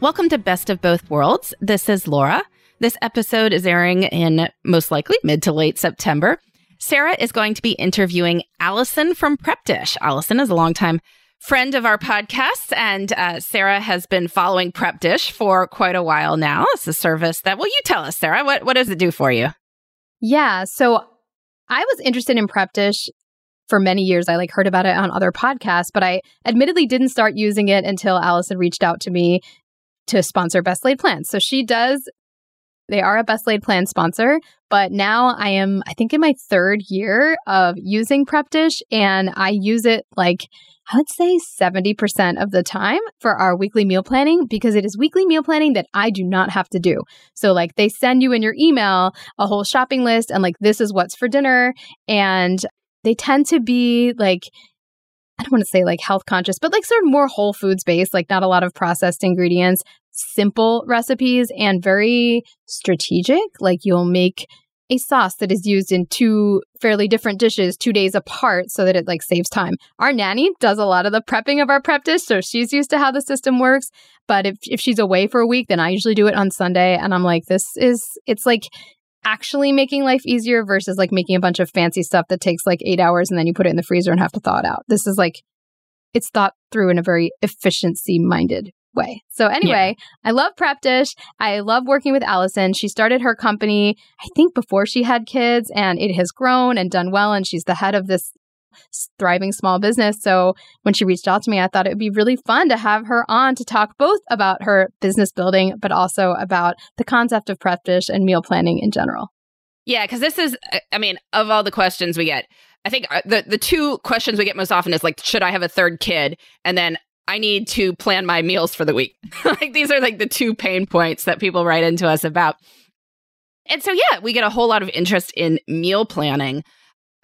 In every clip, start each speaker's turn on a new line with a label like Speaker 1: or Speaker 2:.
Speaker 1: Welcome to Best of Both Worlds. This is Laura. This episode is airing in most likely mid to late September. Sarah is going to be interviewing Allison from Prep Dish. Allison is a longtime friend of our podcast, and uh, Sarah has been following Prep Dish for quite a while now. It's a service that, well, you tell us, Sarah, what, what does it do for you?
Speaker 2: Yeah. So I was interested in Prep Dish for many years. I like heard about it on other podcasts, but I admittedly didn't start using it until Allison reached out to me to sponsor Best Laid Plans. So she does, they are a Best Laid Plan sponsor, but now I am, I think, in my third year of using Prep Dish, and I use it like, I would say 70% of the time for our weekly meal planning because it is weekly meal planning that I do not have to do. So, like, they send you in your email a whole shopping list and, like, this is what's for dinner. And they tend to be like, I don't want to say like health conscious, but like sort of more whole foods based, like not a lot of processed ingredients, simple recipes, and very strategic. Like you'll make a sauce that is used in two fairly different dishes two days apart so that it like saves time. Our nanny does a lot of the prepping of our prep dish, so she's used to how the system works. But if, if she's away for a week, then I usually do it on Sunday. And I'm like, this is, it's like actually making life easier versus like making a bunch of fancy stuff that takes like eight hours and then you put it in the freezer and have to thaw it out. This is like, it's thought through in a very efficiency minded way. So anyway, yeah. I love Prep Dish. I love working with Allison. She started her company, I think before she had kids and it has grown and done well. And she's the head of this thriving small business. So when she reached out to me, I thought it would be really fun to have her on to talk both about her business building, but also about the concept of prep dish and meal planning in general.
Speaker 1: Yeah, because this is, I mean, of all the questions we get, I think uh, the the two questions we get most often is like, should I have a third kid? And then I need to plan my meals for the week. like these are like the two pain points that people write into us about. And so yeah, we get a whole lot of interest in meal planning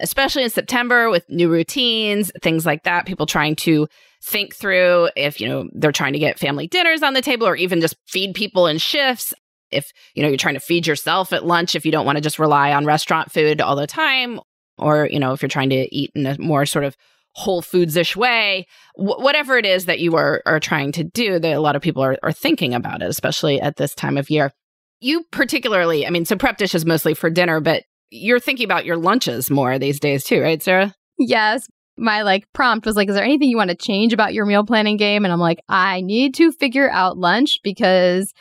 Speaker 1: especially in September with new routines, things like that, people trying to think through if, you know, they're trying to get family dinners on the table or even just feed people in shifts. if, you know, you're trying to feed yourself at lunch, if you don't want to just rely on restaurant food all the time, or, you know, if you're trying to eat in a more sort of whole foods ish way, wh- whatever it is that you are, are trying to do, that a lot of people are, are thinking about it, especially at this time of year. You particularly, I mean, so prep dish is mostly for dinner, but you're thinking about your lunches more these days too, right, Sarah?
Speaker 2: Yes. My like prompt was like, is there anything you want to change about your meal planning game? And I'm like, I need to figure out lunch because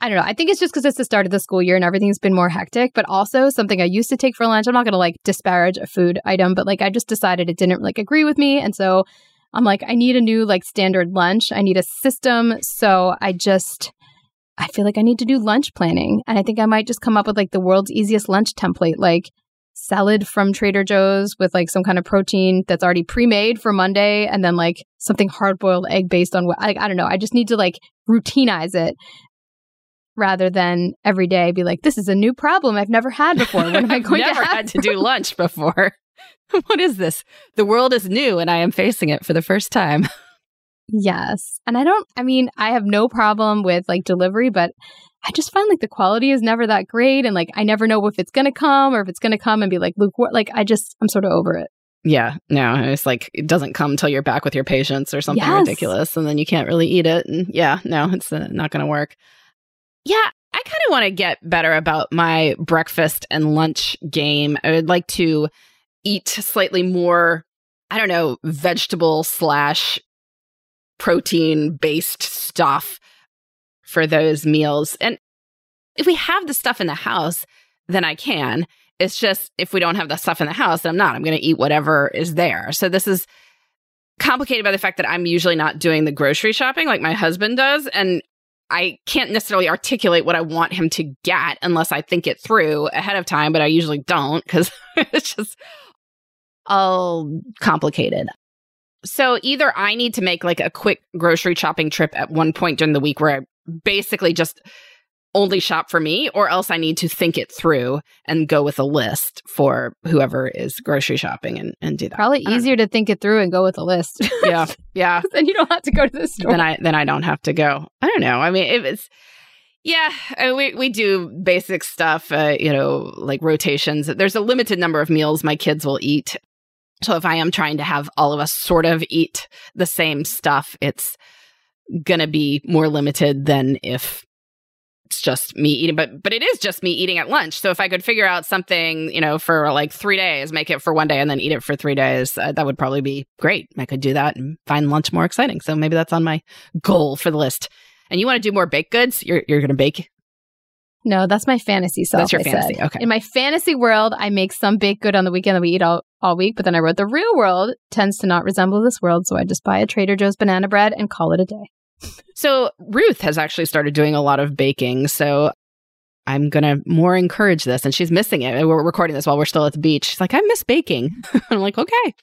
Speaker 2: I don't know. I think it's just because it's the start of the school year and everything's been more hectic, but also something I used to take for lunch. I'm not going to like disparage a food item, but like I just decided it didn't like agree with me. And so I'm like, I need a new like standard lunch. I need a system. So I just, I feel like I need to do lunch planning. And I think I might just come up with like the world's easiest lunch template. Like, salad from Trader Joe's with like some kind of protein that's already pre-made for Monday and then like something hard-boiled egg based on what I, I don't know. I just need to like routinize it rather than every day be like this is a new problem I've never had before. When am I going
Speaker 1: never
Speaker 2: to have
Speaker 1: had to do lunch before? what is this? The world is new and I am facing it for the first time.
Speaker 2: Yes. And I don't, I mean, I have no problem with like delivery, but I just find like the quality is never that great. And like, I never know if it's going to come or if it's going to come and be like, Luke, what? Like, I just, I'm sort of over it.
Speaker 1: Yeah, no, it's like it doesn't come until you're back with your patients or something
Speaker 2: Yes.
Speaker 1: ridiculous, and then you can't really eat it. And yeah, no, it's uh, not going to work. Yeah, I kind of want to get better about my breakfast and lunch game. I would like to eat slightly more, I don't know, vegetable slash protein based stuff for those meals. And if we have the stuff in the house, then I can. It's just if we don't have the stuff in the house, then I'm not. I'm going to eat whatever is there. So this is complicated by the fact that I'm usually not doing the grocery shopping like my husband does. And I can't necessarily articulate what I want him to get unless I think it through ahead of time, but I usually don't because it's just all complicated. So either I need to make like a quick grocery shopping trip at one point during the week where I basically just only shop for me, or else I need to think it through and go with a list for whoever is grocery shopping and, and do that.
Speaker 2: Probably easier to think it through and go with a list.
Speaker 1: Yeah. Yeah.
Speaker 2: then you don't have to go to the store.
Speaker 1: then I then I don't have to go. I don't know. I mean, if it's yeah, uh, we we do basic stuff. Uh, you know, like rotations. There's a limited number of meals my kids will eat. So if I am trying to have all of us sort of eat the same stuff, it's gonna be more limited than if it's just me eating. But but it is just me eating at lunch. So if I could figure out something, you know, for like three days, make it for one day, and then eat it for three days, uh, that would probably be great. I could do that and find lunch more exciting. So maybe that's on my goal for the list. And you want to do more baked goods? You're you're gonna bake.
Speaker 2: No, that's my fantasy self.
Speaker 1: That's your
Speaker 2: I
Speaker 1: fantasy,
Speaker 2: said.
Speaker 1: okay.
Speaker 2: In my fantasy world, I make some baked good on the weekend that we eat all, all week, but then I wrote the real world tends to not resemble this world, so I just buy a Trader Joe's banana bread and call it a day.
Speaker 1: So Ruth has actually started doing a lot of baking. So I'm gonna more encourage this, and she's missing it. We're recording this while we're still at the beach. She's like, I miss baking. I'm like, okay.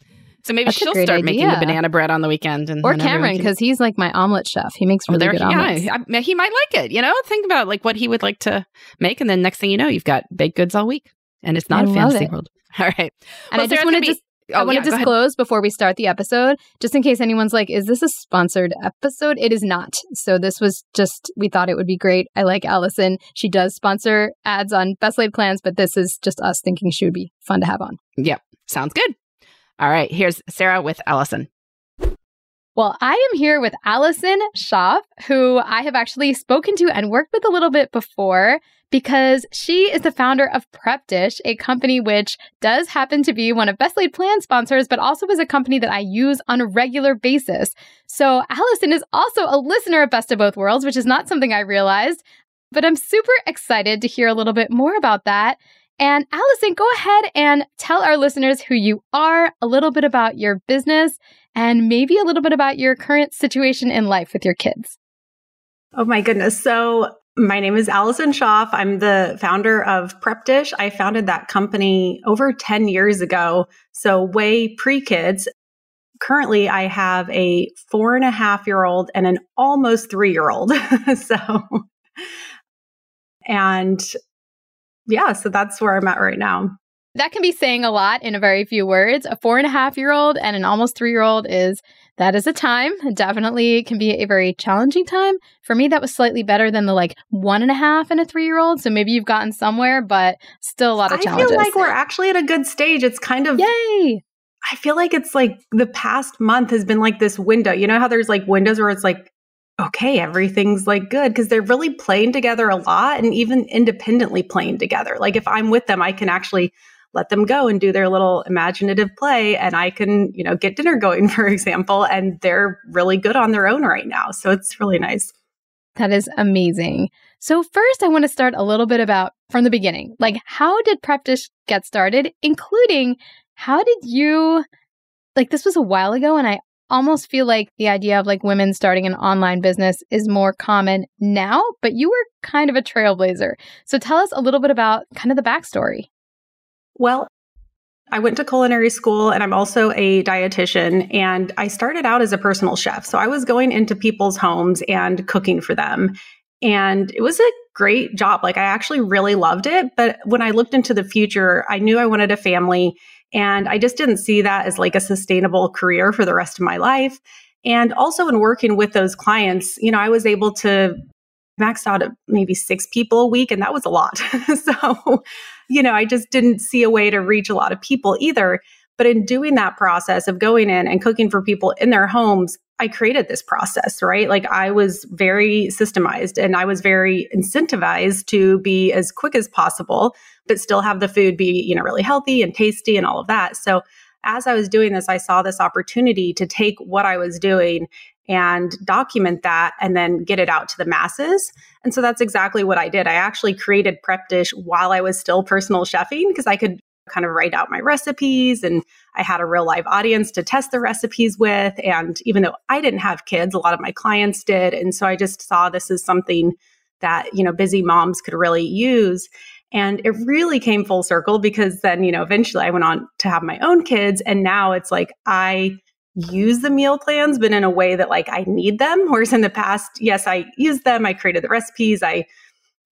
Speaker 1: So maybe
Speaker 2: That's
Speaker 1: she'll start making the banana bread on the weekend, and
Speaker 2: Or
Speaker 1: and
Speaker 2: Cameron, because he's like my omelet chef. He makes
Speaker 1: Well,
Speaker 2: really
Speaker 1: there,
Speaker 2: good omelets.
Speaker 1: yeah, I- he might like it. You know, think about like what he would like to make, and then next thing you know, you've got baked goods all week, and it's not
Speaker 2: I
Speaker 1: a fantasy
Speaker 2: it.
Speaker 1: world. All right,
Speaker 2: And
Speaker 1: Well,
Speaker 2: I just want
Speaker 1: gonna be-
Speaker 2: just
Speaker 1: Oh,
Speaker 2: I want
Speaker 1: yeah,
Speaker 2: to disclose before we start the episode, just in case anyone's like, is this a sponsored episode? It is not. So this was just, we thought it would be great. I like Allison. She does sponsor ads on Best Laid Plans, but this is just us thinking she would be fun to have on.
Speaker 1: Yep, sounds good. All right, here's Sarah with Allison.
Speaker 2: Well, I am here with Allison Schaaf, who I have actually spoken to and worked with a little bit before because she is the founder of Prep Dish, a company which does happen to be one of Best Laid Plan sponsors, but also is a company that I use on a regular basis. So Allison is also a listener of Best of Both Worlds, which is not something I realized, but I'm super excited to hear a little bit more about that. And Allison, go ahead and tell our listeners who you are, a little bit about your business, and maybe a little bit about your current situation in life with your kids.
Speaker 3: Oh my goodness. So my name is Allison Schaaf. I'm the founder of Prep Dish. I founded that company over 10 years ago. So way pre kids. Currently, I have a four and a half year old and an almost three year old. so, and yeah, so that's where I'm at right now.
Speaker 2: That can be saying a lot in a very few words. A four and a half year old and an almost three year old is that is a time. Definitely can be a very challenging time. For me, that was slightly better than the like one and a half and a three year old. So maybe you've gotten somewhere, but still a lot of
Speaker 3: I
Speaker 2: challenges.
Speaker 3: I feel like we're actually at a good stage. It's kind of
Speaker 2: Yay!
Speaker 3: I feel like it's like the past month has been like this window. You know how there's like windows where it's like, okay, everything's like good because they're really playing together a lot and even independently playing together. Like if I'm with them, I can actually let them go and do their little imaginative play and I can, you know, get dinner going, for example, and they're really good on their own right now. So it's really nice.
Speaker 2: That is amazing. So, first, I want to start a little bit about from the beginning. Like, how did Prep Dish get started, including how did you, like, this was a while ago, and I almost feel like the idea of like women starting an online business is more common now, but you were kind of a trailblazer. So, tell us a little bit about kind of the backstory.
Speaker 3: Well, I went to culinary school and I'm also a dietitian. And I started out as a personal chef. So I was going into people's homes and cooking for them. And it was a great job. Like I actually really loved it. But when I looked into the future, I knew I wanted a family. And I just didn't see that as like a sustainable career for the rest of my life. And also in working with those clients, you know, I was able to max out at maybe six people a week, and that was a lot. so you know, I just didn't see a way to reach a lot of people either. But in doing that process of going in and cooking for people in their homes, I created this process, right? Like I was very systemized and I was very incentivized to be as quick as possible, but still have the food be, you know, really healthy and tasty and all of that. So as I was doing this, I saw this opportunity to take what I was doing and document that and then get it out to the masses. And so that's exactly what I did. I actually created Prep Dish while I was still personal chefing because I could kind of write out my recipes and I had a real live audience to test the recipes with. And even though I didn't have kids, a lot of my clients did. And so I just saw this as something that, you know, busy moms could really use. And it really came full circle because then, you know, eventually I went on to have my own kids. And now it's like I use the meal plans, but in a way that like I need them. Whereas in the past, yes, I used them, I created the recipes, I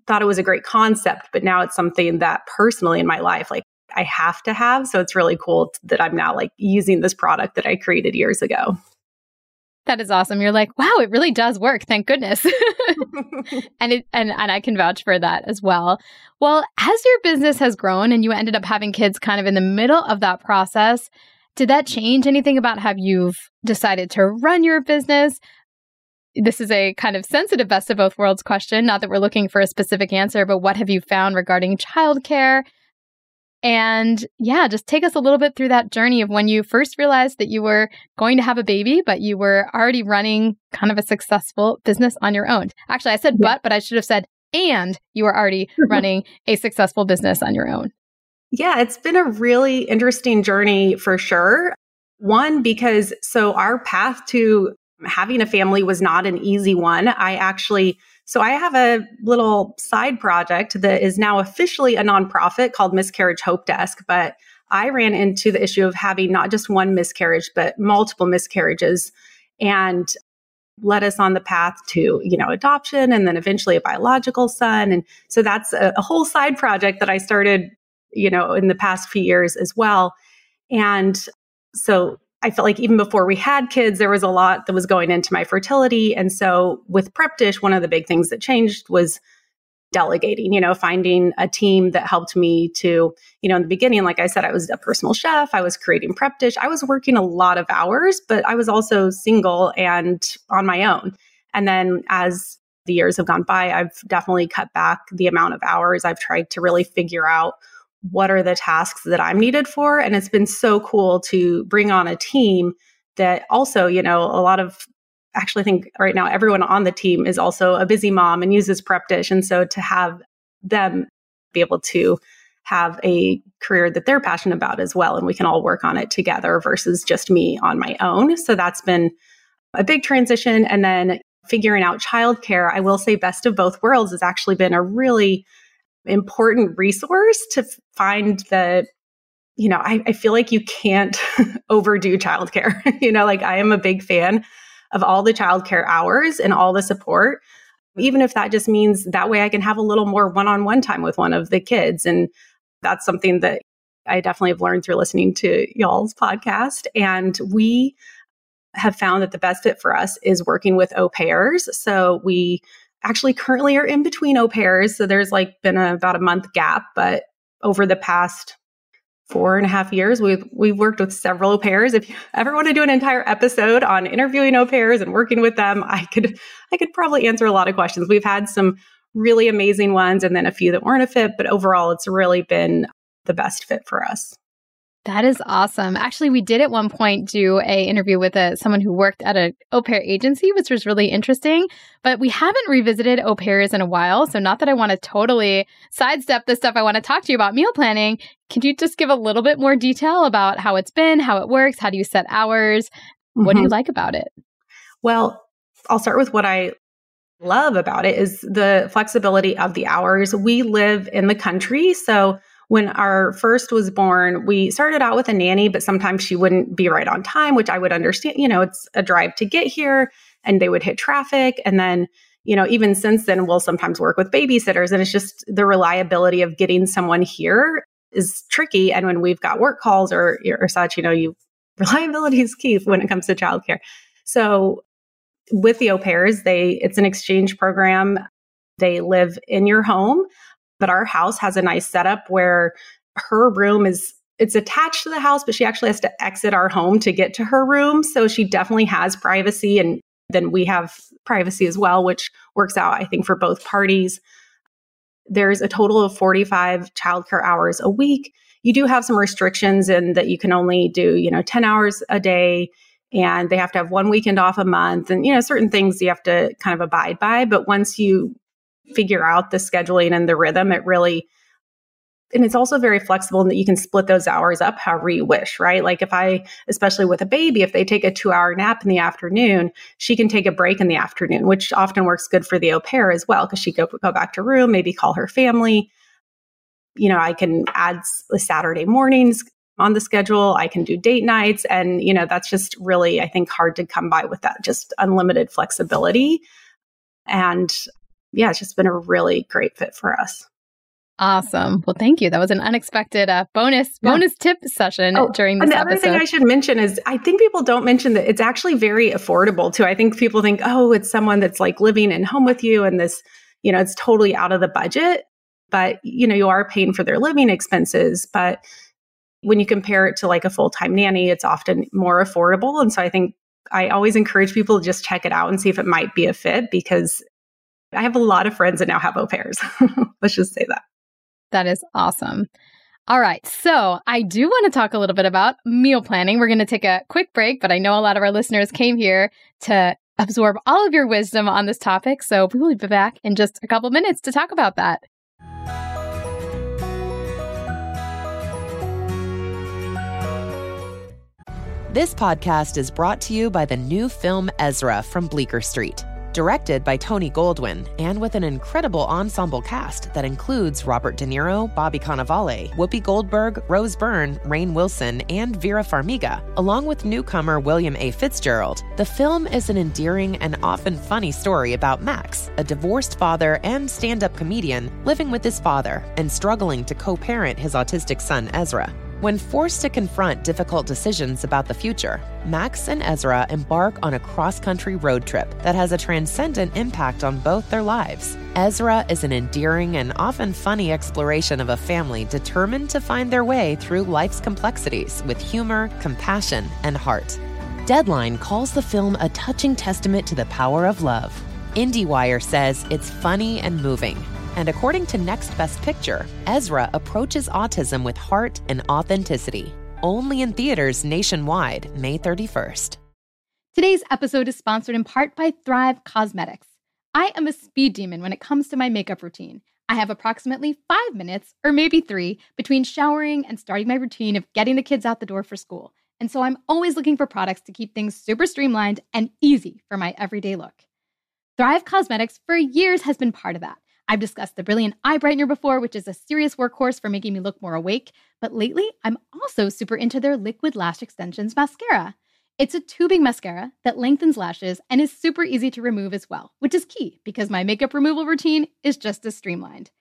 Speaker 3: thought it was a great concept, but now it's something that personally in my life, like I have to have. So it's really cool that I'm now like using this product that I created years ago.
Speaker 2: That is awesome. You're like, wow, it really does work. Thank goodness. and it and and I can vouch for that as well. Well, as your business has grown and you ended up having kids kind of in the middle of that process, did that change anything about how you've decided to run your business? This is a kind of sensitive best of both worlds question. Not that we're looking for a specific answer, but what have you found regarding childcare? And yeah, just take us a little bit through that journey of when you first realized that you were going to have a baby, but you were already running kind of a successful business on your own. Actually, I said yeah. but, but I should have said and you were already running a successful business on your own.
Speaker 3: Yeah, it's been a really interesting journey for sure. One, because so our path to having a family was not an easy one. I actually, so I have a little side project that is now officially a nonprofit called Miscarriage Hope Desk, but I ran into the issue of having not just one miscarriage, but multiple miscarriages and led us on the path to, you know, adoption and then eventually a biological son. And so that's a, a whole side project that I started you know, in the past few years as well. And so I felt like even before we had kids, there was a lot that was going into my fertility. And so with Prep Dish, one of the big things that changed was delegating, you know, finding a team that helped me to, you know, in the beginning, like I said, I was a personal chef, I was creating Prep Dish, I was working a lot of hours, but I was also single and on my own. And then as the years have gone by, I've definitely cut back the amount of hours. I've tried to really figure out what are the tasks that I'm needed for. And it's been so cool to bring on a team that also, you know, a lot of actually I think right now everyone on the team is also a busy mom and uses prep dish. And so to have them be able to have a career that they're passionate about as well. And we can all work on it together versus just me on my own. So that's been a big transition. And then figuring out childcare, I will say best of both worlds has actually been a really important resource to find the you know I, I feel like you can't overdo childcare. You know like i am a big fan of all the childcare hours and all the support. Even if that just means that way i can have a little more one-on-one time with one of the kids. And that's something that i definitely have learned through listening to y'all's podcast. And we have found that the best fit for us is working with au pairs. So we actually currently are in between au pairs. So there's like been a, about a month gap, but over the past four and a half years, we've we've worked with several au pairs. If you ever want to do an entire episode on interviewing au pairs and working with them, I could I could probably answer a lot of questions. We've had some really amazing ones and then a few that weren't a fit, but overall it's really been the best fit for us.
Speaker 2: That is awesome. Actually, we did at one point do a interview with a someone who worked at a au pair agency, which was really interesting. But we haven't revisited au pairs in a while, so not that I want to totally sidestep the stuff I want to talk to you about meal planning. Can you just give a little bit more detail about how it's been, how it works, how do you set hours? Mm-hmm. What do you mm-hmm. like about it?
Speaker 3: Well, I'll start with what I love about it is the flexibility of the hours. We live in the country, so when our first was born, we started out with a nanny, but sometimes she wouldn't be right on time, which I would understand. You know, it's a drive to get here and they would hit traffic. And then, you know, even since then, we'll sometimes work with babysitters. And it's just the reliability of getting someone here is tricky. And when we've got work calls or, or such, you know, you reliability is key when it comes to childcare. So with the au pairs, they it's an exchange program. They live in your home but our house has a nice setup where her room is it's attached to the house, but she actually has to exit our home to get to her room. So she definitely has privacy. And then we have privacy as well, which works out, I think, for both parties. There's a total of 45 childcare hours a week. You do have some restrictions in that you can only do, you know, 10 hours a day and they have to have one weekend off a month and, you know, certain things you have to kind of abide by. But once you figure out the scheduling and the rhythm, it really and it's also very flexible in that you can split those hours up however you wish, right? Like if I, especially with a baby, if they take a two hour nap in the afternoon, she can take a break in the afternoon, which often works good for the au pair as well, because she go go back to room, maybe call her family. You know, I can add Saturday mornings on the schedule. I can do date nights. And, you know, that's just really, I think, hard to come by with that, just unlimited flexibility. And yeah, it's just been a really great fit for us.
Speaker 2: Awesome. Well, thank you. That was an unexpected uh, bonus yeah. bonus tip session oh, during this
Speaker 3: and the other thing I should mention is I think people don't mention that it's actually very affordable too. I think people think, oh, it's someone that's like living in home with you, and this, you know, it's totally out of the budget. But you know, you are paying for their living expenses. But when you compare it to like a full time nanny, it's often more affordable. And so I think I always encourage people to just check it out and see if it might be a fit because I have a lot of friends that now have au pairs. Let's just say that.
Speaker 2: That is awesome. All right. So I do want to talk a little bit about meal planning. We're going to take a quick break, but I know a lot of our listeners came here to absorb all of your wisdom on this topic. So we will be back in just a couple minutes to talk about that.
Speaker 4: This podcast is brought to you by the new film Ezra from Bleecker Street. Directed by Tony Goldwyn and with an incredible ensemble cast that includes Robert De Niro, Bobby Cannavale, Whoopi Goldberg, Rose Byrne, Rainn Wilson, and Vera Farmiga, along with newcomer William A. Fitzgerald. The film is an endearing and often funny story about Max, a divorced father and stand up comedian living with his father and struggling to co parent his autistic son Ezra. When forced to confront difficult decisions about the future, Max and Ezra embark on a cross country road trip that has a transcendent impact on both their lives. Ezra is an endearing and often funny exploration of a family determined to find their way through life's complexities with humor, compassion, and heart. Deadline calls the film a touching testament to the power of love. IndieWire says it's funny and moving and according to Next Best Picture, Ezra approaches autism with heart and authenticity. Only in theaters nationwide, May 31st.
Speaker 2: Today's episode is sponsored in part by Thrive Causemetics. I am a speed demon when it comes to my makeup routine. I have approximately five minutes, or maybe three, between showering and starting my routine of getting the kids out the door for school. And so I'm always looking for products to keep things super streamlined and easy for my everyday look. Thrive Causemetics for years has been part of that. I've discussed the Brilliant Eye Brightener before, which is a serious workhorse for making me look more awake. But lately, I'm also super into their Liquid Lash Extensions mascara. It's a tubing mascara that lengthens lashes and is super easy to remove as well, which is key because my makeup removal routine is just as streamlined.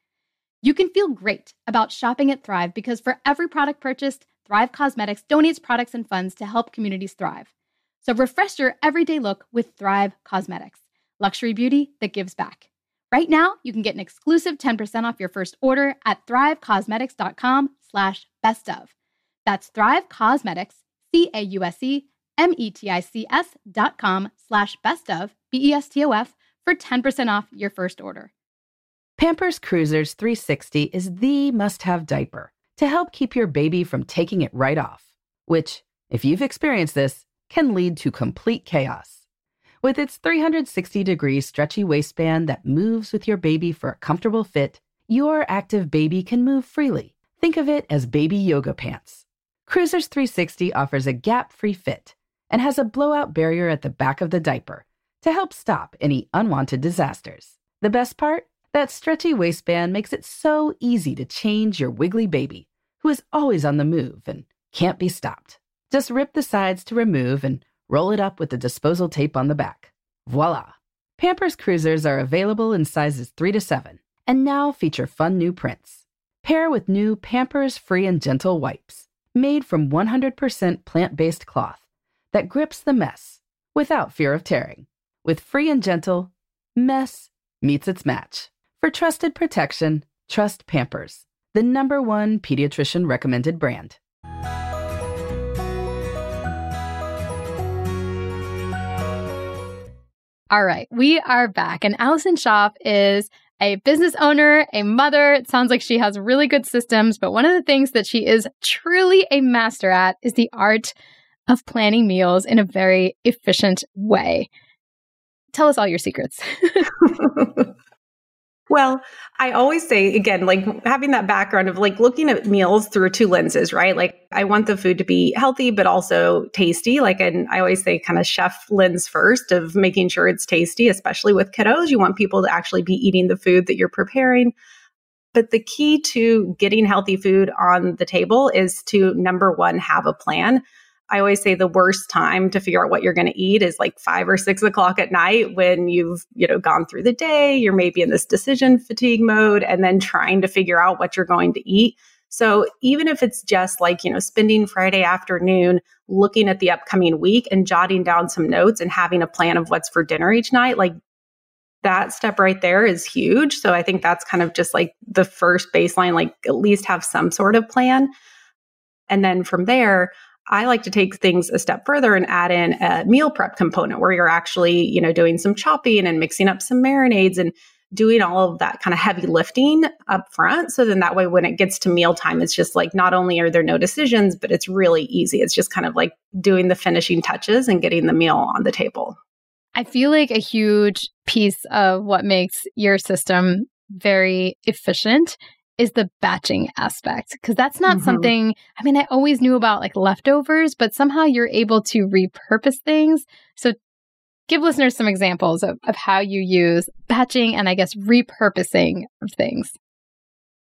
Speaker 2: You can feel great about shopping at Thrive because for every product purchased, Thrive Causemetics donates products and funds to help communities thrive. So refresh your everyday look with Thrive Causemetics, luxury beauty that gives back. Right now, you can get an exclusive 10% off your first order at thrivecausemetics.com slash best of. That's Thrive Causemetics, C-A-U-S-E-M-E-T-I-C-S dot com slash best of, B-E-S-T-O-F, for 10% off your first order.
Speaker 5: Pampers Cruisers 360 is the must-have diaper to help keep your baby from taking it right off, which, if you've experienced this, can lead to complete chaos. With its 360 degree stretchy waistband that moves with your baby for a comfortable fit, your active baby can move freely. Think of it as baby yoga pants. Cruisers 360 offers a gap free fit and has a blowout barrier at the back of the diaper to help stop any unwanted disasters. The best part? That stretchy waistband makes it so easy to change your wiggly baby, who is always on the move and can't be stopped. Just rip the sides to remove and roll it up with the disposal tape on the back. Voila! Pampers Cruisers are available in sizes 3 to 7 and now feature fun new prints. Pair with new Pampers Free and Gentle wipes, made from 100% plant based cloth that grips the mess without fear of tearing. With Free and Gentle, mess meets its match. For trusted protection, trust Pampers, the number one pediatrician recommended brand.
Speaker 2: All right, we are back, and Allison Schaaf is a business owner, a mother. It sounds like she has really good systems, but one of the things that she is truly a master at is the art of planning meals in a very efficient way. Tell us all your secrets.
Speaker 3: Well, I always say again, like having that background of like looking at meals through two lenses, right? Like I want the food to be healthy, but also tasty. Like, and I always say kind of chef lens first of making sure it's tasty, especially with kiddos. You want people to actually be eating the food that you're preparing. But the key to getting healthy food on the table is to number one, have a plan. I always say the worst time to figure out what you're going to eat is like five or six o'clock at night when you've, you know, gone through the day, you're maybe in this decision fatigue mode and then trying to figure out what you're going to eat. So even if it's just like, you know, spending Friday afternoon looking at the upcoming week and jotting down some notes and having a plan of what's for dinner each night, like that step right there is huge. So I think that's kind of just like the first baseline, like at least have some sort of plan. And then from there, I like to take things a step further and add in a meal prep component where you're actually, you know, doing some chopping and mixing up some marinades and doing all of that kind of heavy lifting up front. So then that way, when it gets to mealtime, it's just like not only are there no decisions, but it's really easy. It's just kind of like doing the finishing touches and getting the meal on the table.
Speaker 2: I feel like a huge piece of what makes your system very efficient is the batching aspect because that's not mm-hmm. something i mean i always knew about like leftovers but somehow you're able to repurpose things so give listeners some examples of, of how you use batching and i guess repurposing of things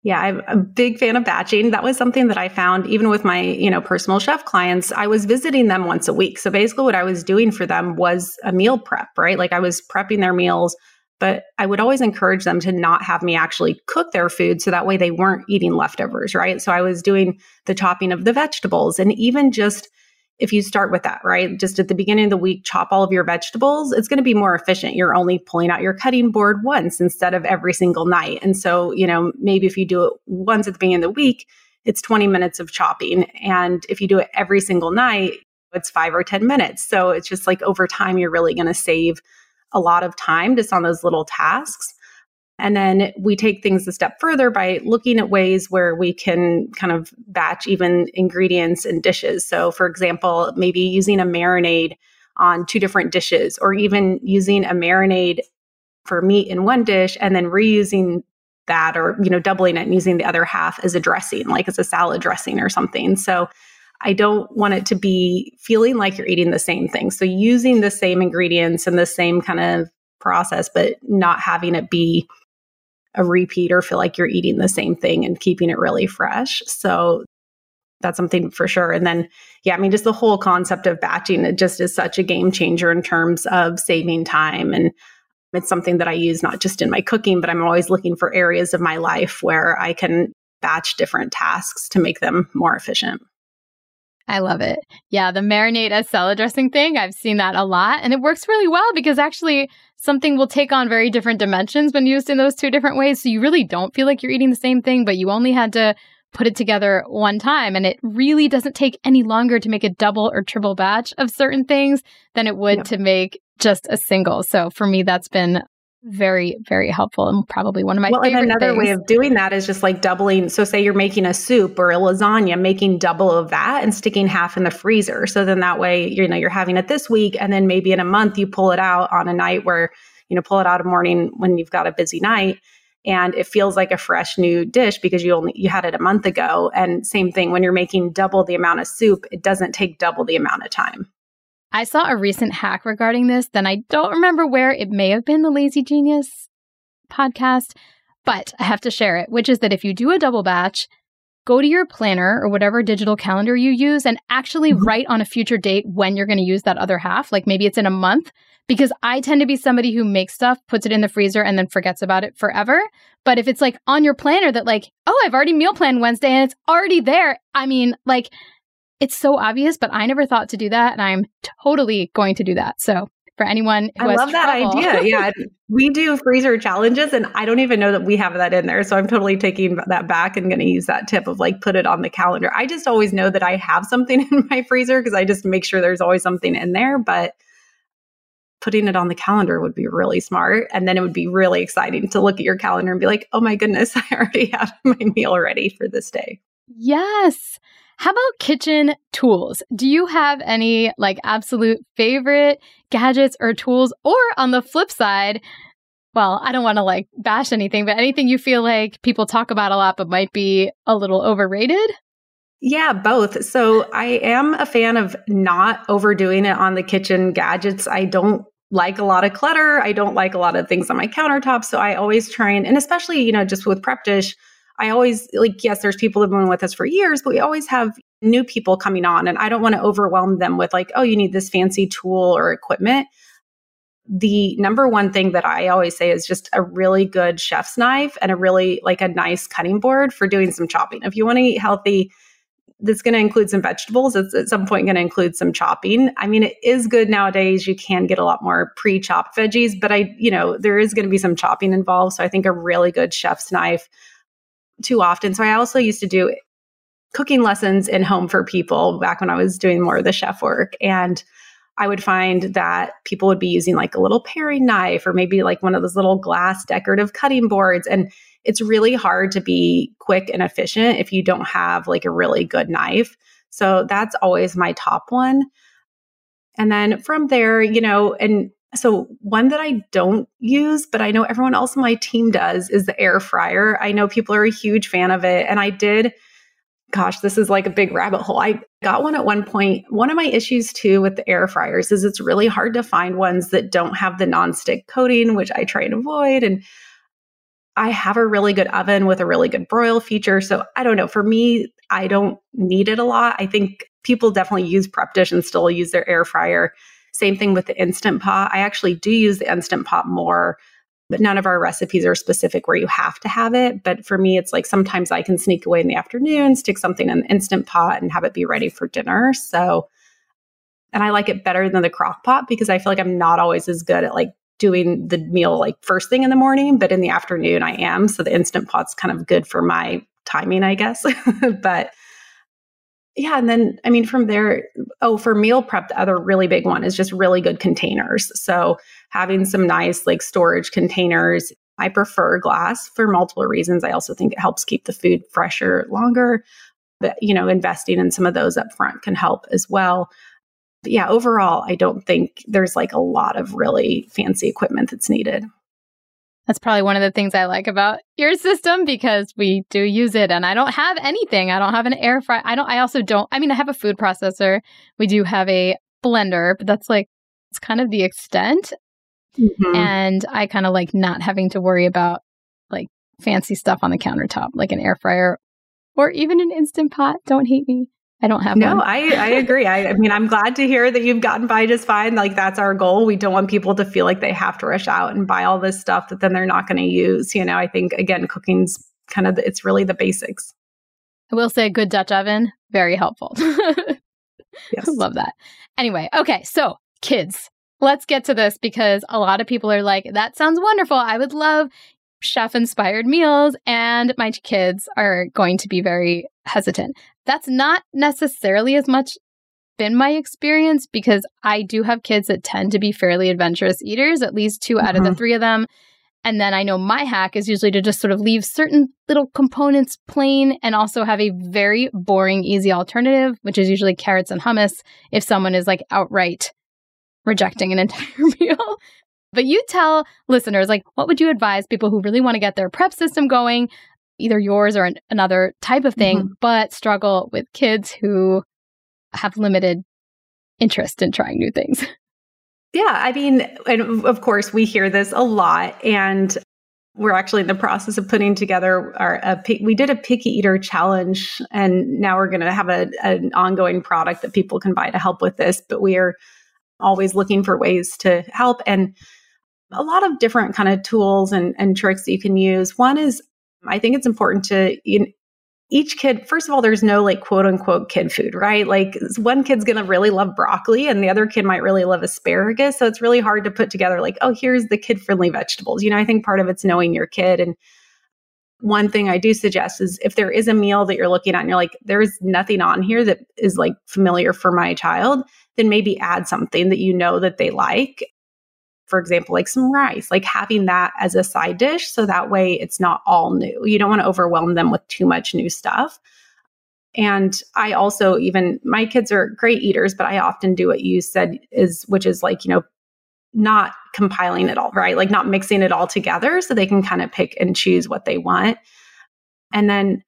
Speaker 3: yeah, I'm a big fan of batching. That was something that I found even with my, you know, personal chef clients. I was visiting them once a week. So basically what I was doing for them was a meal prep, right? Like I was prepping their meals but I would always encourage them to not have me actually cook their food so that way they weren't eating leftovers, right? So I was doing the chopping of the vegetables and even just if you start with that, right? Just at the beginning of the week, chop all of your vegetables, it's going to be more efficient. You're only pulling out your cutting board once instead of every single night. And so, you know, maybe if you do it once at the beginning of the week, it's 20 minutes of chopping. And if you do it every single night, it's five or 10 minutes. So it's just like over time, you're really going to save a lot of time just on those little tasks. And then we take things a step further by looking at ways where we can kind of batch even ingredients and dishes. So, for example, maybe using a marinade on two different dishes, or even using a marinade for meat in one dish and then reusing that or you know doubling it and using the other half as a dressing like as a salad dressing or something so I don't want it to be feeling like you're eating the same thing. So using the same ingredients and the same kind of process, but not having it be a repeat or feel like you're eating the same thing and keeping it really fresh. So that's something for sure. And then, yeah, I mean, just the whole concept of batching, it just is such a game changer in terms of saving time. And it's something that I use not just in my cooking, but I'm always looking for areas of my life where I can batch different tasks to make them more efficient.
Speaker 2: I love it. Yeah, the marinade as salad dressing thing, I've seen that a lot. And it works really well because actually something will take on very different dimensions when used in those two different ways. So you really don't feel like you're eating the same thing, but you only had to put it together one time. And it really doesn't take any longer to make a double or triple batch of certain things than it would to make just a single. So for me, that's been very very helpful and probably one of my
Speaker 3: well,
Speaker 2: favorite
Speaker 3: and another
Speaker 2: things.
Speaker 3: way of doing that is just like doubling so say you're making a soup or a lasagna making double of that and sticking half in the freezer. So then that way you know you're having it this week and then maybe in a month you pull it out on a night where you know pull it out a morning when you've got a busy night and it feels like a fresh new dish because you only you had it a month ago. And same thing when you're making double the amount of soup it doesn't take double the amount of time
Speaker 2: I saw a recent hack regarding this, then I don't remember where. It may have been the Lazy Genius podcast, but I have to share it, which is that if you do a double batch, go to your planner or whatever digital calendar you use and actually mm-hmm. write on a future date when you're going to use that other half. Like maybe it's in a month, because I tend to be somebody who makes stuff, puts it in the freezer, and then forgets about it forever. But if it's like on your planner that, like, oh, I've already meal planned Wednesday and it's already there, I mean, like, it's so obvious, but I never thought to do that. And I'm totally going to do that. So for anyone who
Speaker 3: I love that idea. Yeah. we do freezer challenges and I don't even know that we have that in there. So I'm totally taking that back and going to use that tip of like put it on the calendar. I just always know that I have something in my freezer because I just make sure there's always something in there. But putting it on the calendar would be really smart. And then it would be really exciting to look at your calendar and be like, oh my goodness, I already have my meal ready for this day.
Speaker 2: Yes. How about kitchen tools? Do you have any like absolute favorite gadgets or tools? Or on the flip side, well, I don't want to like bash anything, but anything you feel like people talk about a lot but might be a little overrated?
Speaker 3: Yeah, both. So I am a fan of not overdoing it on the kitchen gadgets. I don't like a lot of clutter. I don't like a lot of things on my countertop. So I always try and, and especially, you know, just with prep dish, I always like, yes, there's people that have been with us for years, but we always have new people coming on. And I don't want to overwhelm them with like, oh, you need this fancy tool or equipment. The number one thing that I always say is just a really good chef's knife and a really like a nice cutting board for doing some chopping. If you want to eat healthy, that's going to include some vegetables. It's at some point going to include some chopping. I mean, it is good nowadays. You can get a lot more pre chopped veggies, but I, you know, there is going to be some chopping involved. So I think a really good chef's knife too often. So I also used to do cooking lessons in home for people back when I was doing more of the chef work. And I would find that people would be using like a little paring knife or maybe like one of those little glass decorative cutting boards. And it's really hard to be quick and efficient if you don't have like a really good knife. So that's always my top one. And then from there, you know, and so, one that I don't use, but I know everyone else on my team does, is the air fryer. I know people are a huge fan of it. And I did, gosh, this is like a big rabbit hole. I got one at one point. One of my issues too with the air fryers is it's really hard to find ones that don't have the nonstick coating, which I try and avoid. And I have a really good oven with a really good broil feature. So, I don't know. For me, I don't need it a lot. I think people definitely use prep dish and still use their air fryer same thing with the Instant Pot. I actually do use the Instant Pot more, but none of our recipes are specific where you have to have it. But for me, it's like sometimes I can sneak away in the afternoon, stick something in the Instant Pot, and have it be ready for dinner. So, and I like it better than the crock pot because I feel like I'm not always as good at like doing the meal like first thing in the morning, but in the afternoon I am. So the Instant Pot's kind of good for my timing, I guess. but yeah. And then, I mean, from there, oh, for meal prep, the other really big one is just really good containers. So having some nice like storage containers. I prefer glass for multiple reasons. I also think it helps keep the food fresher longer. But, you know, investing in some of those up front can help as well. But yeah, overall, I don't think there's like a lot of really fancy equipment that's needed.
Speaker 2: That's probably one of the things I like about your system because we do use it and I don't have anything. I don't have an air fryer. I don't I also don't I mean I have a food processor. We do have a blender, but that's like it's kind of the extent. Mm-hmm. And I kind of like not having to worry about like fancy stuff on the countertop like an air fryer or even an instant pot. Don't hate me. I don't have
Speaker 3: no,
Speaker 2: one.
Speaker 3: I, I agree. I, I, mean, I'm glad to hear that you've gotten by just fine. Like that's our goal. We don't want people to feel like they have to rush out and buy all this stuff that then they're not going to use. You know, I think again, cooking's kind of, it's really the basics.
Speaker 2: I will say good Dutch oven, very helpful. Yes. Love that. Anyway, okay, so kids. Let's get to this because a lot of people are like, that sounds wonderful. I would love chef inspired meals, and my kids are going to be very hesitant. That's not necessarily as much been my experience because I do have kids that tend to be fairly adventurous eaters, at least 2 mm-hmm. out of the mm-hmm. three of them. And then I know my hack is usually to just sort of leave certain little components plain and also have a very boring, easy alternative, which is usually carrots and hummus if someone is like outright rejecting an entire meal. But you tell listeners, like, what would you advise people who really want to get their prep system going, either yours or an, another type of thing, mm-hmm. but struggle with kids who have limited interest in trying new things?
Speaker 3: Yeah, I mean, and of course, we hear this a lot, and we're actually in the process of putting together our. A, we did a picky eater challenge, and now we're going to have a, an ongoing product that people can buy to help with this. But we are always looking for ways to help, and a lot of different kind of tools and, and tricks that you can use. One is, I think it's important to you each kid, first of all, there's no like quote unquote kid food, right? Like one kid's going to really love broccoli and the other kid might really love asparagus. So it's really hard to put together like, oh, here's the kid friendly vegetables. You know, I think part of it's knowing your kid. And one thing I do suggest is if there is a meal that you're looking at and you're like, there's nothing on here that is like familiar for my child, then maybe add something that you know that they like for example, like some rice, like having that as a side dish. So that way it's not all new. You don't want to overwhelm them with too much new stuff. And I also even my kids are great eaters, but I often do what you said is which is like, you know, not compiling it all, right? Like not mixing it all together so they can kind of pick and choose what they want. And then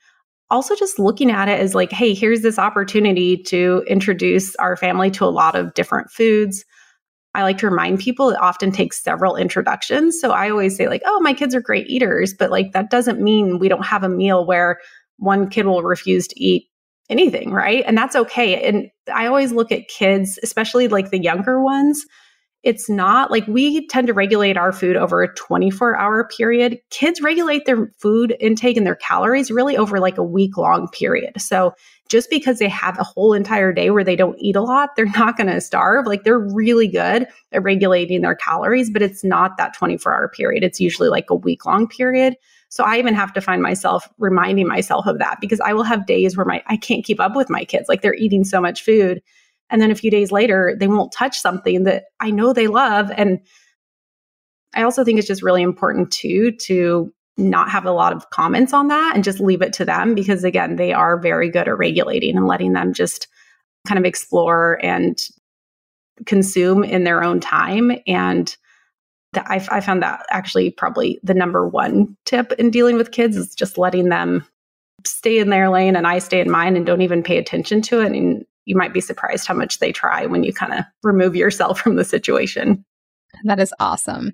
Speaker 3: also just looking at it as like, hey, here's this opportunity to introduce our family to a lot of different foods. I like to remind people it often takes several introductions. So I always say, like, oh, my kids are great eaters, but like that doesn't mean we don't have a meal where one kid will refuse to eat anything, right? And that's okay. And I always look at kids, especially like the younger ones, it's not like we tend to regulate our food over a 24 hour period. Kids regulate their food intake and their calories really over like a week long period. So just because they have a whole entire day where they don't eat a lot, they're not going to starve. Like they're really good at regulating their calories, but it's not that 24 hour period. It's usually like a week long period. So I even have to find myself reminding myself of that because I will have days where my I can't keep up with my kids. Like they're eating so much food and then a few days later, they won't touch something that I know they love. And I also think it's just really important too to not have a lot of comments on that and just leave it to them because again, they are very good at regulating and letting them just kind of explore and consume in their own time. And I, I found that actually probably the number one tip in dealing with kids is just letting them stay in their lane and I stay in mine and don't even pay attention to it. And you might be surprised how much they try when you kind of remove yourself from the situation.
Speaker 2: That is awesome.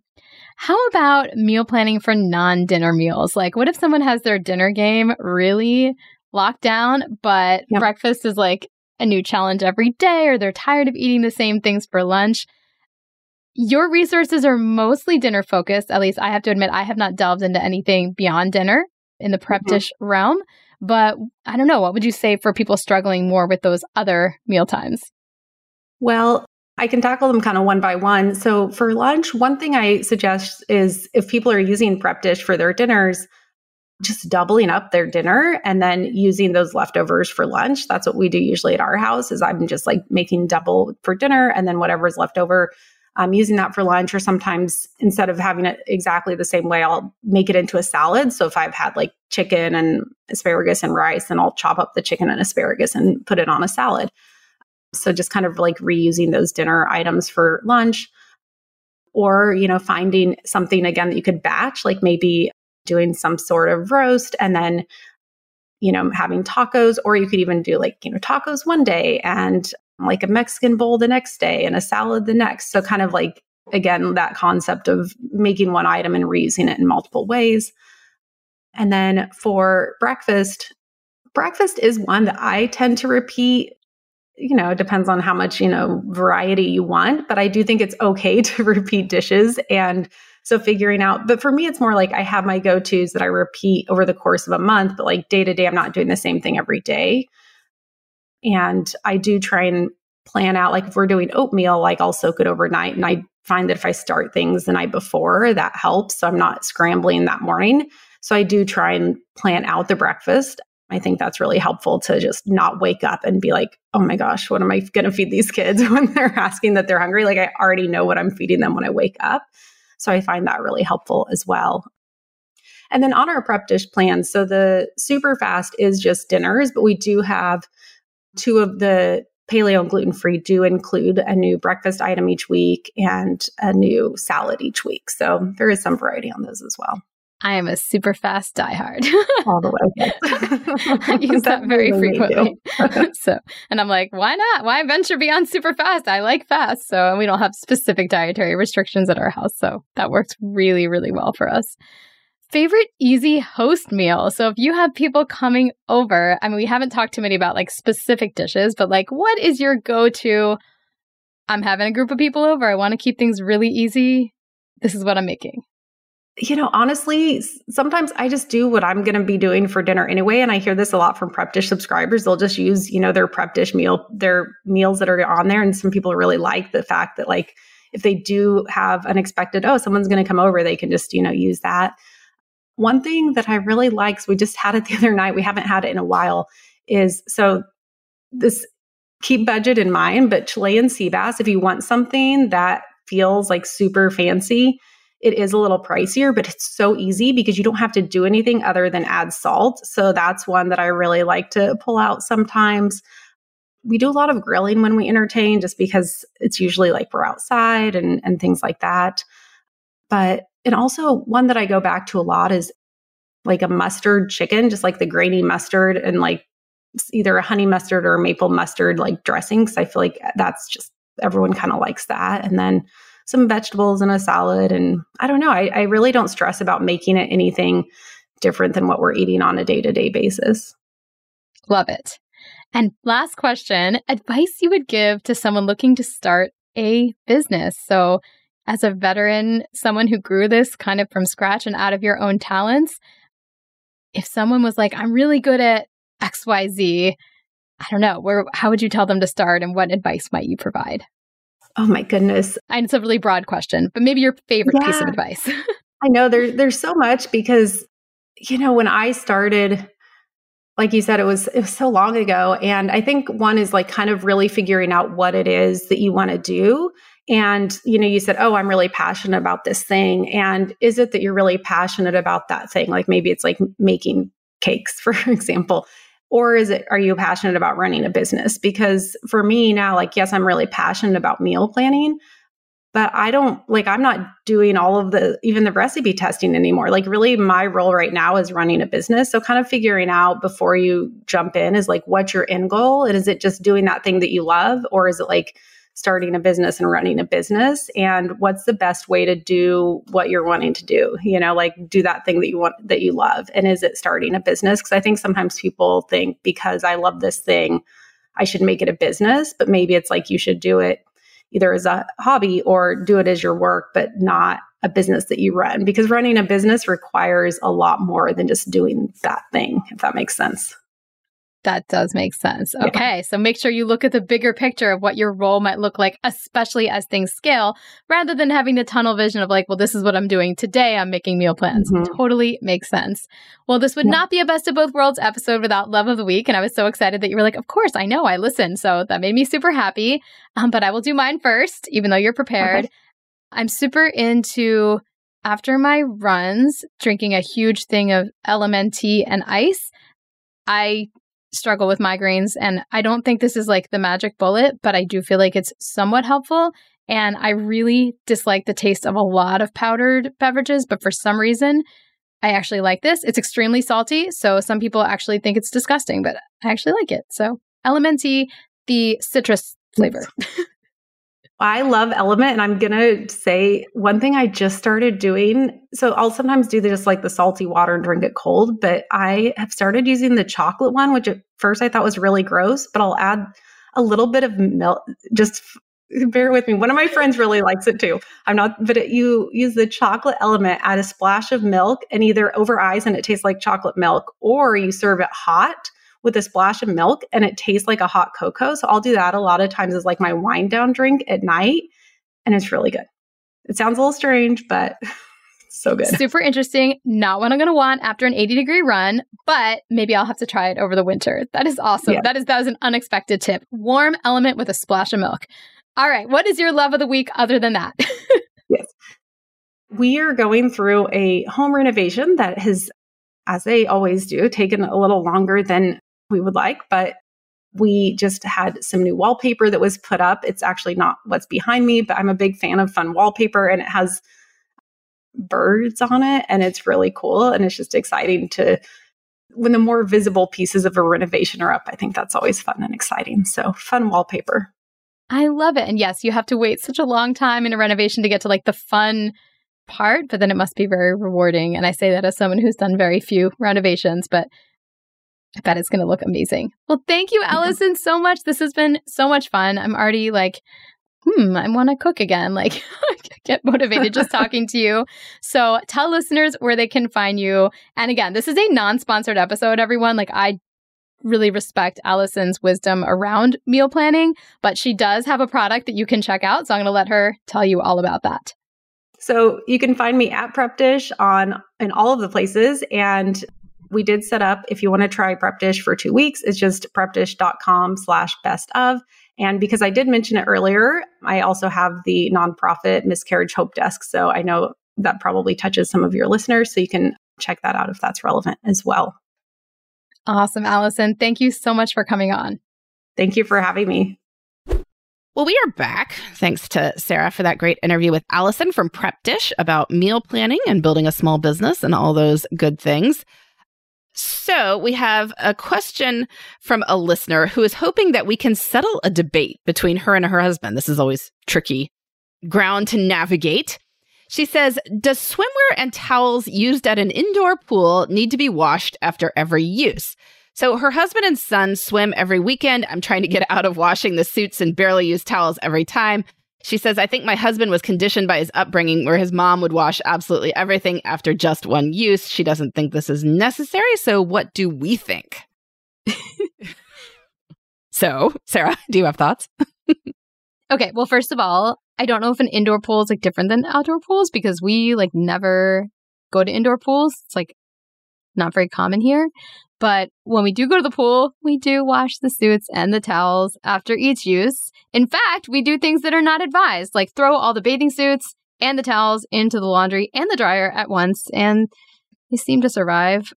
Speaker 2: How about meal planning for non dinner meals? Like, what if someone has their dinner game really locked down, but yep. breakfast is like a new challenge every day, or they're tired of eating the same things for lunch? Your resources are mostly dinner focused. At least I have to admit, I have not delved into anything beyond dinner in the prep mm-hmm. dish realm. But I don't know, what would you say for people struggling more with those other meal times?
Speaker 3: Well, I can tackle them kind of one by one. So for lunch, one thing I suggest is if people are using PrepDish for their dinners, just doubling up their dinner and then using those leftovers for lunch. That's what we do usually at our house is I'm just like making double for dinner and then whatever's left over I'm using that for lunch, or sometimes instead of having it exactly the same way, I'll make it into a salad. So if I've had like chicken and asparagus and rice, then I'll chop up the chicken and asparagus and put it on a salad. So just kind of like reusing those dinner items for lunch. Or, you know, finding something again that you could batch, like maybe doing some sort of roast and then you know, having tacos, or you could even do like, you know, tacos one day and like a Mexican bowl the next day and a salad the next. So, kind of like, again, that concept of making one item and reusing it in multiple ways. And then for breakfast, breakfast is one that I tend to repeat. You know, it depends on how much, you know, variety you want, but I do think it's okay to repeat dishes. And so figuring out, but for me, it's more like I have my go tos that I repeat over the course of a month, but like day to day, I'm not doing the same thing every day. And I do try and plan out like if we're doing oatmeal, like I'll soak it overnight. And I find that if I start things the night before, that helps. So I'm not scrambling that morning. So I do try and plan out the breakfast. I think that's really helpful to just not wake up and be like, oh my gosh, what am I going to feed these kids when they're asking that they're hungry? Like I already know what I'm feeding them when I wake up. So I find that really helpful as well. And then on our PrepDish plan, so the super fast is just dinners, but we do have two of the paleo and gluten free do include a new breakfast item each week and a new salad each week. So there is some variety on those as well.
Speaker 2: I am a super fast diehard.
Speaker 3: All the way.
Speaker 2: I use that very frequently. so, and I'm like, why not? Why venture beyond super fast? I like fast. So, and we don't have specific dietary restrictions at our house. So that works really, really well for us. Favorite easy host meal. So if you have people coming over, I mean, we haven't talked too many about like specific dishes, but like, what is your go to? I'm having a group of people over. I want to keep things really easy. This is what I'm making
Speaker 3: you know, honestly, sometimes I just do what I'm going to be doing for dinner anyway. And I hear this a lot from PrepDish subscribers. They'll just use, you know, their PrepDish meal, their meals that are on there. And some people really like the fact that, like, if they do have unexpected, oh, someone's going to come over, they can just, you know, use that. One thing that I really like, so we just had it the other night, we haven't had it in a while, is so this keep budget in mind, but Chilean sea bass, if you want something that feels like super fancy, it is a little pricier, but it's so easy because you don't have to do anything other than add salt. So that's one that I really like to pull out sometimes. We do a lot of grilling when we entertain just because it's usually like we're outside and, and things like that. But, and also one that I go back to a lot is like a mustard chicken, just like the grainy mustard and like either a honey mustard or maple mustard like dressing. Cause I feel like that's just everyone kind of likes that. And then some vegetables and a salad. And I don't know, I, I really don't stress about making it anything different than what we're eating on a day to day basis.
Speaker 2: Love it. And last question advice you would give to someone looking to start a business. So, as a veteran, someone who grew this kind of from scratch and out of your own talents, if someone was like, I'm really good at XYZ, I don't know, where how would you tell them to start and what advice might you provide?
Speaker 3: Oh my goodness.
Speaker 2: And it's a really broad question, but maybe your favorite yeah. piece of advice.
Speaker 3: I know there, there's so much because, you know, when I started, like you said, it was it was so long ago. And I think one is like kind of really figuring out what it is that you want to do. And, you know, you said, Oh, I'm really passionate about this thing. And is it that you're really passionate about that thing? Like maybe it's like making cakes, for example or is it are you passionate about running a business? Because for me now like yes i'm really passionate about meal planning but i don't like i'm not doing all of the even the recipe testing anymore. Like really my role right now is running a business. So kind of figuring out before you jump in is like what's your end goal? And is it just doing that thing that you love? Or is it like starting a business and running a business and what's the best way to do what you're wanting to do? You know like do that thing that you want that you love. And is it starting a business? Because i think sometimes people think because i love this thing i should make it a business but maybe it's like you should do it either as a hobby or do it as your work but not a business that you run. Because running a business requires a lot more than just doing that thing if that makes sense
Speaker 2: that does make sense. Okay. Yeah. So make sure you look at the bigger picture of what your role might look like, especially as things scale, rather than having the tunnel vision of like, well, this is what I'm doing today. I'm making meal plans. Mm-hmm. Totally makes sense. Well, this would yeah. not be a best of both worlds episode without love of the week. And I was so excited that you were like, of course, I know I listen. So that made me super happy. Um, but I will do mine first, even though you're prepared. Okay. I'm super into after my runs, drinking a huge thing of LMNT and ice. I struggle with migraines. And I don't think this is like the magic bullet, but I do feel like it's somewhat helpful. And I really dislike the taste of a lot of powdered beverages, but for some reason, I actually like this. It's extremely salty. So some people actually think it's disgusting, but I actually like it. So LMNT, the citrus flavor.
Speaker 3: I love LMNT, and I'm gonna say one thing I just started doing. So I'll sometimes do just like the salty water and drink it cold, but I have started using the chocolate one, which at first I thought was really gross. But I'll add a little bit of milk. Just bear with me. One of my friends really likes it too. I'm not, but it, you use the chocolate LMNT, add a splash of milk, and either over ice and it tastes like chocolate milk, or you serve it hot with a splash of milk and it tastes like a hot cocoa. So I'll do that a lot of times as like my wind down drink at night. And it's really good. It sounds a little strange, but so good.
Speaker 2: Super interesting. Not what I'm going to want after an 80 degree run, but maybe I'll have to try it over the winter. That is awesome. Yeah. That is that was an unexpected tip. Warm LMNT with a splash of milk. All right, what is your love of the week other than that?
Speaker 3: yes. We are going through a home renovation that has as they always do taken a little longer than we would like, but we just had some new wallpaper that was put up. It's actually not what's behind me, but I'm a big fan of fun wallpaper and it has birds on it and it's really cool and it's just exciting to when the more visible pieces of a renovation are up i think that's always fun and exciting so fun wallpaper
Speaker 2: i love it and yes you have to wait such a long time in a renovation to get to like the fun part but then it must be very rewarding and i say that as someone who's done very few renovations but I bet it's going to look amazing. Well, thank you, Allison, so much. This has been so much fun. I'm already like hmm, I want to cook again. Like, get motivated just talking to you. So tell listeners where they can find you. And again, this is a non sponsored episode, everyone. Like, I really respect Allison's wisdom around meal planning, but she does have a product that you can check out. So I'm going to let her tell you all about that.
Speaker 3: So you can find me at PrepDish on in all of the places. And we did set up if you want to try PrepDish for two weeks, it's just prepdish.com slash best of. And because I did mention it earlier, I also have the nonprofit Miscarriage Hope Desk. So I know that probably touches some of your listeners. So you can check that out if that's relevant as well.
Speaker 2: Awesome, Allison. Thank you so much for coming on.
Speaker 3: Thank you for having me.
Speaker 1: Well, we are back. Thanks to Sarah for that great interview with Allison from PrepDish about meal planning and building a small business and all those good things. So we have a question from a listener who is hoping that we can settle a debate between her and her husband. This is always tricky ground to navigate. She says, Does swimwear and towels used at an indoor pool need to be washed after every use? So her husband and son swim every weekend. I'm trying to get out of washing the suits and barely use towels every time. She says, I think my husband was conditioned by his upbringing where his mom would wash absolutely everything after just one use. She doesn't think this is necessary. So, what do we think? so, Sarah, do you have thoughts?
Speaker 2: okay. Well, first of all, I don't know if an indoor pool is like different than outdoor pools because we like never go to indoor pools. It's like not very common here. But when we do go to the pool, we do wash the suits and the towels after each use. In fact, we do things that are not advised, like throw all the bathing suits and the towels into the laundry and the dryer at once, and they seem to survive.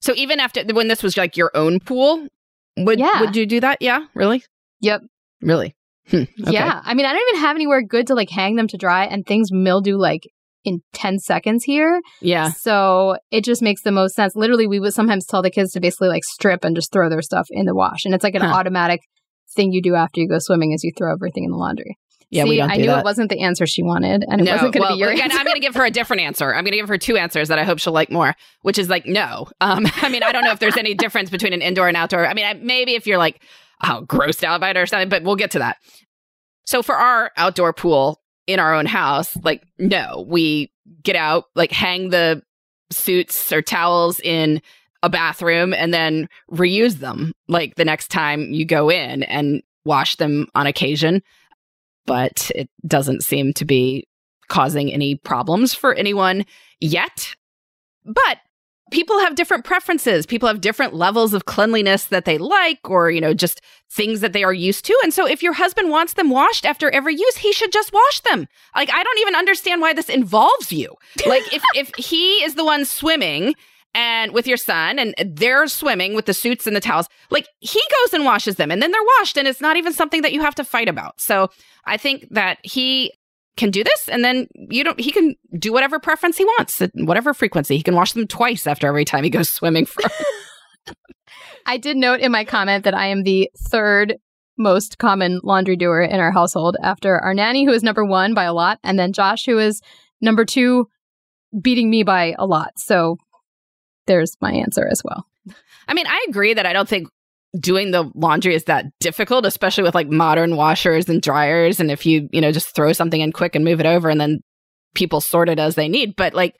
Speaker 1: So even after when this was like your own pool, would yeah. would you do that? Yeah, really?
Speaker 2: Yep.
Speaker 1: Really?
Speaker 2: Hmm, okay. Yeah. I mean, I don't even have anywhere good to like hang them to dry, and things mildew like in 10 seconds here.
Speaker 1: Yeah.
Speaker 2: So it just makes the most sense. Literally, we would sometimes tell the kids to basically like strip and just throw their stuff in the wash. And it's like an huh. automatic thing you do after you go swimming is you throw everything in the laundry.
Speaker 1: Yeah,
Speaker 2: See,
Speaker 1: we don't
Speaker 2: I knew
Speaker 1: that.
Speaker 2: it wasn't the answer she wanted, and it no, wasn't going to
Speaker 1: well,
Speaker 2: be your
Speaker 1: again,
Speaker 2: answer.
Speaker 1: I'm going to give her a different answer. I'm going to give her two answers that I hope she'll like more, which is like no. Um, I mean, I don't know if there's any difference between an indoor and outdoor. I mean, I, maybe if you're like, oh, grossed out by it or something, but we'll get to that. So for our outdoor pool in our own house, like no, we get out, like hang the suits or towels in a bathroom and then reuse them like the next time you go in and wash them on occasion. But it doesn't seem to be causing any problems for anyone yet. But people have different preferences. People have different levels of cleanliness that they like, or, you know, just things that they are used to. And so if your husband wants them washed after every use, he should just wash them. Like, I don't even understand why this involves you. Like, if, if he is the one swimming, and with your son and they're swimming with the suits and the towels like he goes and washes them and then they're washed and it's not even something that you have to fight about so i think that he can do this and then you don't he can do whatever preference he wants at whatever frequency. He can wash them twice after every time he goes swimming for
Speaker 2: i did note in my comment that i am the third most common laundry doer in our household after our nanny who is number one by a lot and then josh who is number two beating me by a lot. So there's my answer as well.
Speaker 1: I mean i agree that i don't think doing the laundry is that difficult, especially with like modern washers and dryers. And if you, you know, just throw something in quick and move it over and then people sort it as they need. But like,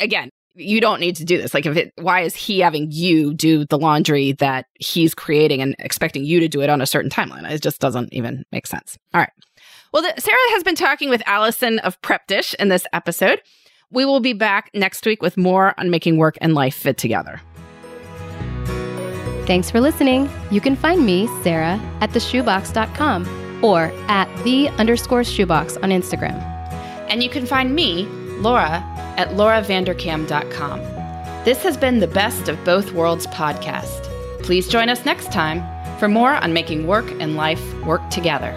Speaker 1: again, you don't need to do this. Like, if it, why is he having you do the laundry that he's creating and expecting you to do it on a certain timeline? It just doesn't even make sense. All right. Well, the, Sarah has been talking with Allison of PrepDish in this episode. We will be back next week with more on making work and life fit together.
Speaker 2: Thanks for listening. You can find me, Sarah, at theshoebox.com or at the underscore shoebox on Instagram.
Speaker 1: And you can find me, Laura, at lauravanderkam.com. This has been the Best of Both Worlds podcast. Please join us next time for more on making work and life work together.